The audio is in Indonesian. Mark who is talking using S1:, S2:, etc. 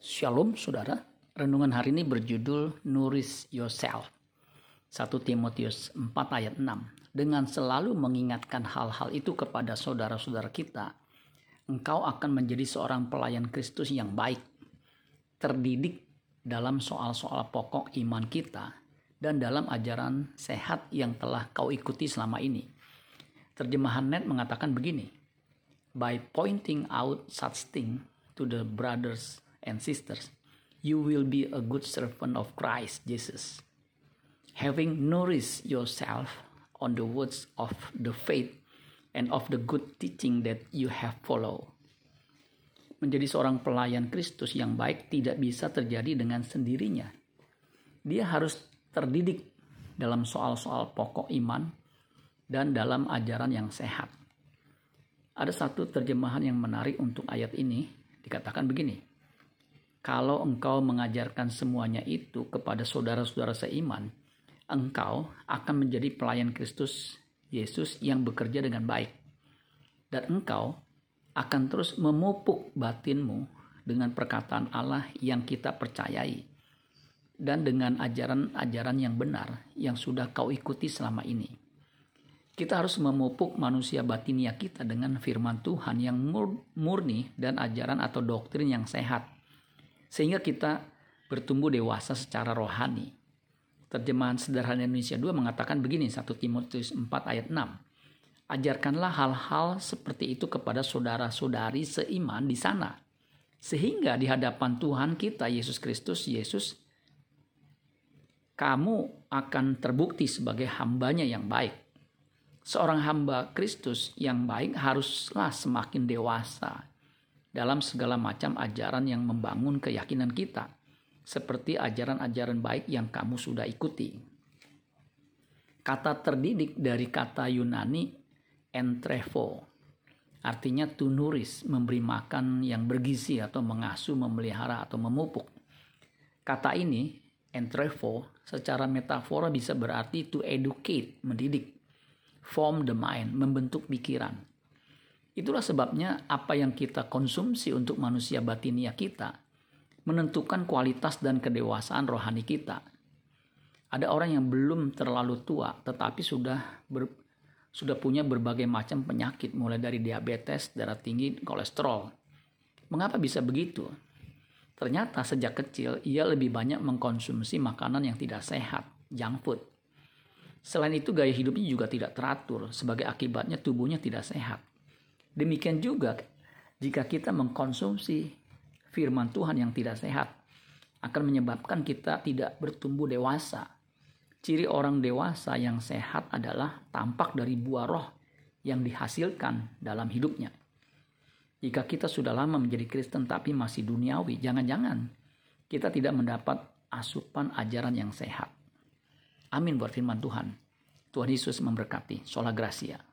S1: Shalom saudara, renungan hari ini berjudul Nourish Yourself. 1 Timotius 4 ayat 6. Dengan selalu mengingatkan hal-hal itu kepada saudara-saudara kita, engkau akan menjadi seorang pelayan Kristus yang baik, terdidik dalam soal-soal pokok iman kita, dan dalam ajaran sehat yang telah kau ikuti selama ini. Terjemahan net mengatakan begini, By pointing out such thing to the brothers and sisters, you will be a good servant of Christ Jesus, having nourished yourself on the words of the faith and of the good teaching that you have followed. Menjadi seorang pelayan Kristus yang baik tidak bisa terjadi dengan sendirinya. Dia harus terdidik dalam soal-soal pokok iman dan dalam ajaran yang sehat. Ada satu terjemahan yang menarik untuk ayat ini, dikatakan begini. Kalau engkau mengajarkan semuanya itu kepada saudara-saudara seiman, engkau akan menjadi pelayan Kristus Yesus yang bekerja dengan baik. Dan engkau akan terus memupuk batinmu dengan perkataan Allah yang kita percayai dan dengan ajaran-ajaran yang benar yang sudah kau ikuti selama ini. Kita harus memupuk manusia batinia kita dengan firman Tuhan yang murni dan ajaran atau doktrin yang sehat sehingga kita bertumbuh dewasa secara rohani. Terjemahan sederhana Indonesia 2 mengatakan begini 1 Timotius 4 ayat 6. Ajarkanlah hal-hal seperti itu kepada saudara-saudari seiman di sana. Sehingga di hadapan Tuhan kita Yesus Kristus, Yesus, kamu akan terbukti sebagai hambanya yang baik. Seorang hamba Kristus yang baik haruslah semakin dewasa dalam segala macam ajaran yang membangun keyakinan kita, seperti ajaran-ajaran baik yang kamu sudah ikuti. Kata terdidik dari kata Yunani entrevo, artinya to nourish, memberi makan yang bergizi atau mengasuh, memelihara atau memupuk. Kata ini, entrevo, secara metafora bisa berarti to educate, mendidik, form the mind, membentuk pikiran, Itulah sebabnya apa yang kita konsumsi untuk manusia batinia kita menentukan kualitas dan kedewasaan rohani kita. Ada orang yang belum terlalu tua tetapi sudah ber, sudah punya berbagai macam penyakit mulai dari diabetes, darah tinggi, kolesterol. Mengapa bisa begitu? Ternyata sejak kecil ia lebih banyak mengkonsumsi makanan yang tidak sehat, junk food. Selain itu gaya hidupnya juga tidak teratur, sebagai akibatnya tubuhnya tidak sehat. Demikian juga jika kita mengkonsumsi firman Tuhan yang tidak sehat akan menyebabkan kita tidak bertumbuh dewasa. Ciri orang dewasa yang sehat adalah tampak dari buah roh yang dihasilkan dalam hidupnya. Jika kita sudah lama menjadi Kristen tapi masih duniawi, jangan-jangan kita tidak mendapat asupan ajaran yang sehat. Amin buat firman Tuhan. Tuhan Yesus memberkati. Sola Gracia.